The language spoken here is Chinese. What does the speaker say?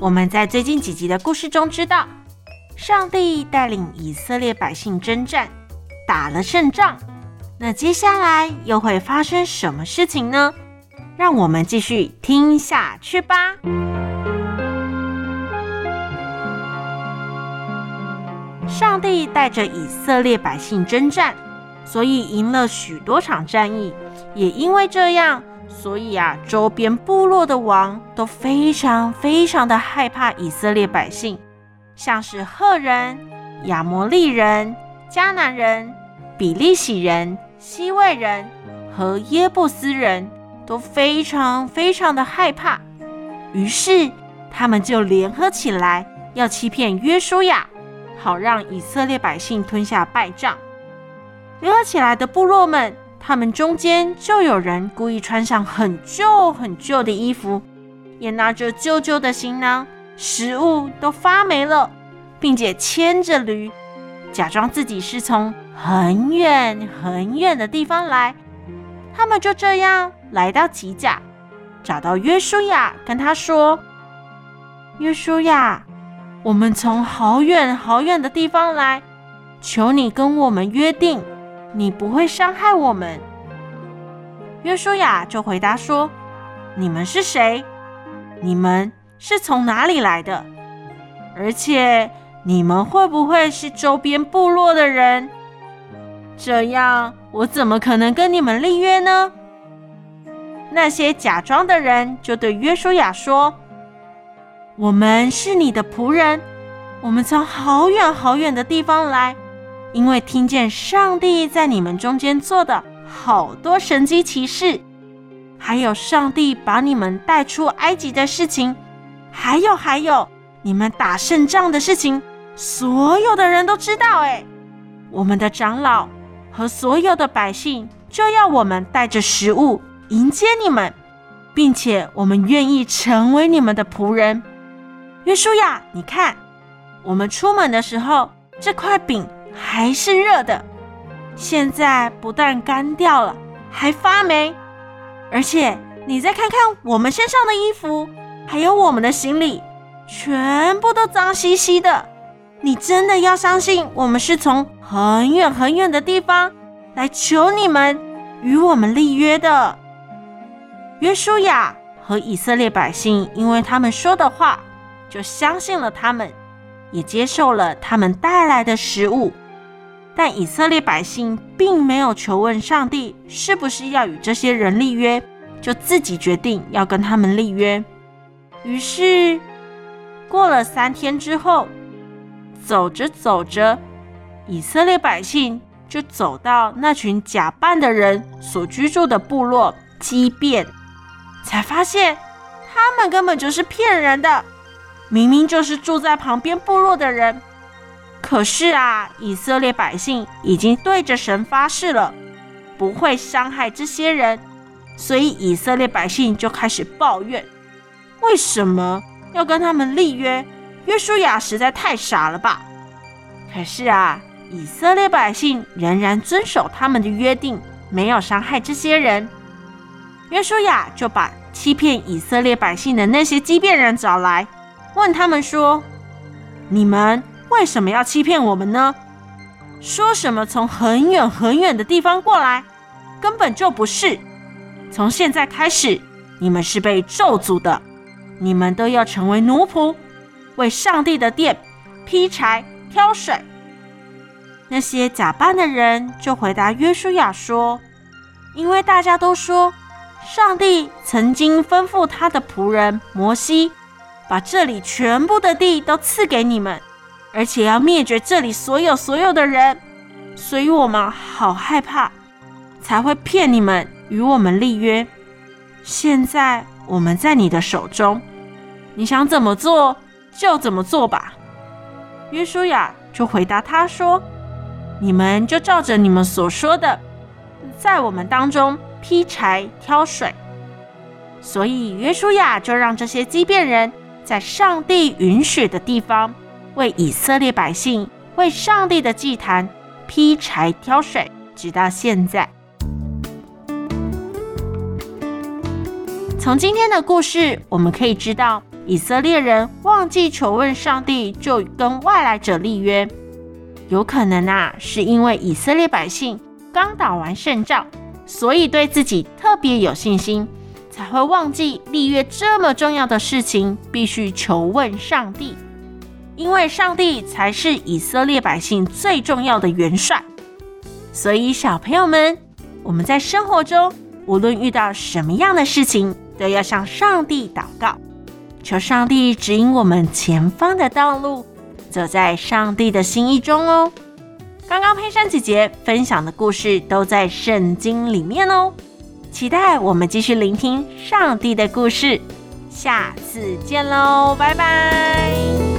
我们在最近几集的故事中知道，上帝带领以色列百姓征战，打了胜仗。那接下来又会发生什么事情呢？让我们继续听下去吧。上帝带着以色列百姓征战，所以赢了许多场战役。也因为这样。所以啊，周边部落的王都非常非常的害怕以色列百姓，像是赫人、亚摩利人、迦南人、比利洗人、西魏人和耶布斯人都非常非常的害怕。于是他们就联合起来，要欺骗约书亚，好让以色列百姓吞下败仗。联合起来的部落们。他们中间就有人故意穿上很旧很旧的衣服，也拿着旧旧的行囊，食物都发霉了，并且牵着驴，假装自己是从很远很远的地方来。他们就这样来到吉甲，找到约书亚，跟他说：“约书亚，我们从好远好远的地方来，求你跟我们约定。”你不会伤害我们。约书亚就回答说：“你们是谁？你们是从哪里来的？而且你们会不会是周边部落的人？这样我怎么可能跟你们立约呢？”那些假装的人就对约书亚说：“我们是你的仆人，我们从好远好远的地方来。”因为听见上帝在你们中间做的好多神迹奇事，还有上帝把你们带出埃及的事情，还有还有你们打胜仗的事情，所有的人都知道。哎，我们的长老和所有的百姓就要我们带着食物迎接你们，并且我们愿意成为你们的仆人。约书亚，你看，我们出门的时候，这块饼。还是热的，现在不但干掉了，还发霉。而且你再看看我们身上的衣服，还有我们的行李，全部都脏兮兮的。你真的要相信我们是从很远很远的地方来求你们与我们立约的？约书亚和以色列百姓，因为他们说的话，就相信了他们，也接受了他们带来的食物。但以色列百姓并没有求问上帝是不是要与这些人立约，就自己决定要跟他们立约。于是过了三天之后，走着走着，以色列百姓就走到那群假扮的人所居住的部落基变，才发现他们根本就是骗人的，明明就是住在旁边部落的人。可是啊，以色列百姓已经对着神发誓了，不会伤害这些人，所以以色列百姓就开始抱怨：为什么要跟他们立约？约书亚实在太傻了吧！可是啊，以色列百姓仍然遵守他们的约定，没有伤害这些人。约书亚就把欺骗以色列百姓的那些基遍人找来，问他们说：你们。为什么要欺骗我们呢？说什么从很远很远的地方过来，根本就不是。从现在开始，你们是被咒诅的，你们都要成为奴仆，为上帝的殿劈柴、挑水。那些假扮的人就回答约书亚说：“因为大家都说，上帝曾经吩咐他的仆人摩西，把这里全部的地都赐给你们。”而且要灭绝这里所有所有的人，所以我们好害怕，才会骗你们与我们立约。现在我们在你的手中，你想怎么做就怎么做吧。约书亚就回答他说：“你们就照着你们所说的，在我们当中劈柴挑水。”所以约书亚就让这些畸变人在上帝允许的地方，为以色列百姓为上帝的祭坛劈柴挑水，直到现在。从今天的故事，我们可以知道，以色列人忘记求问上帝，就跟外来者立约，有可能啊，是因为以色列百姓刚打完胜仗，所以对自己特别有信心，才会忘记立约这么重要的事情，必须求问上帝，因为上帝才是以色列百姓最重要的元帅。所以，小朋友们，我们在生活中无论遇到什么样的事情，都要向上帝祷告，求上帝指引我们前方的道路，走在上帝的心意中哦。刚刚佩珊姐姐分享的故事都在圣经里面哦，期待我们继续聆听上帝的故事，下次见喽，拜拜。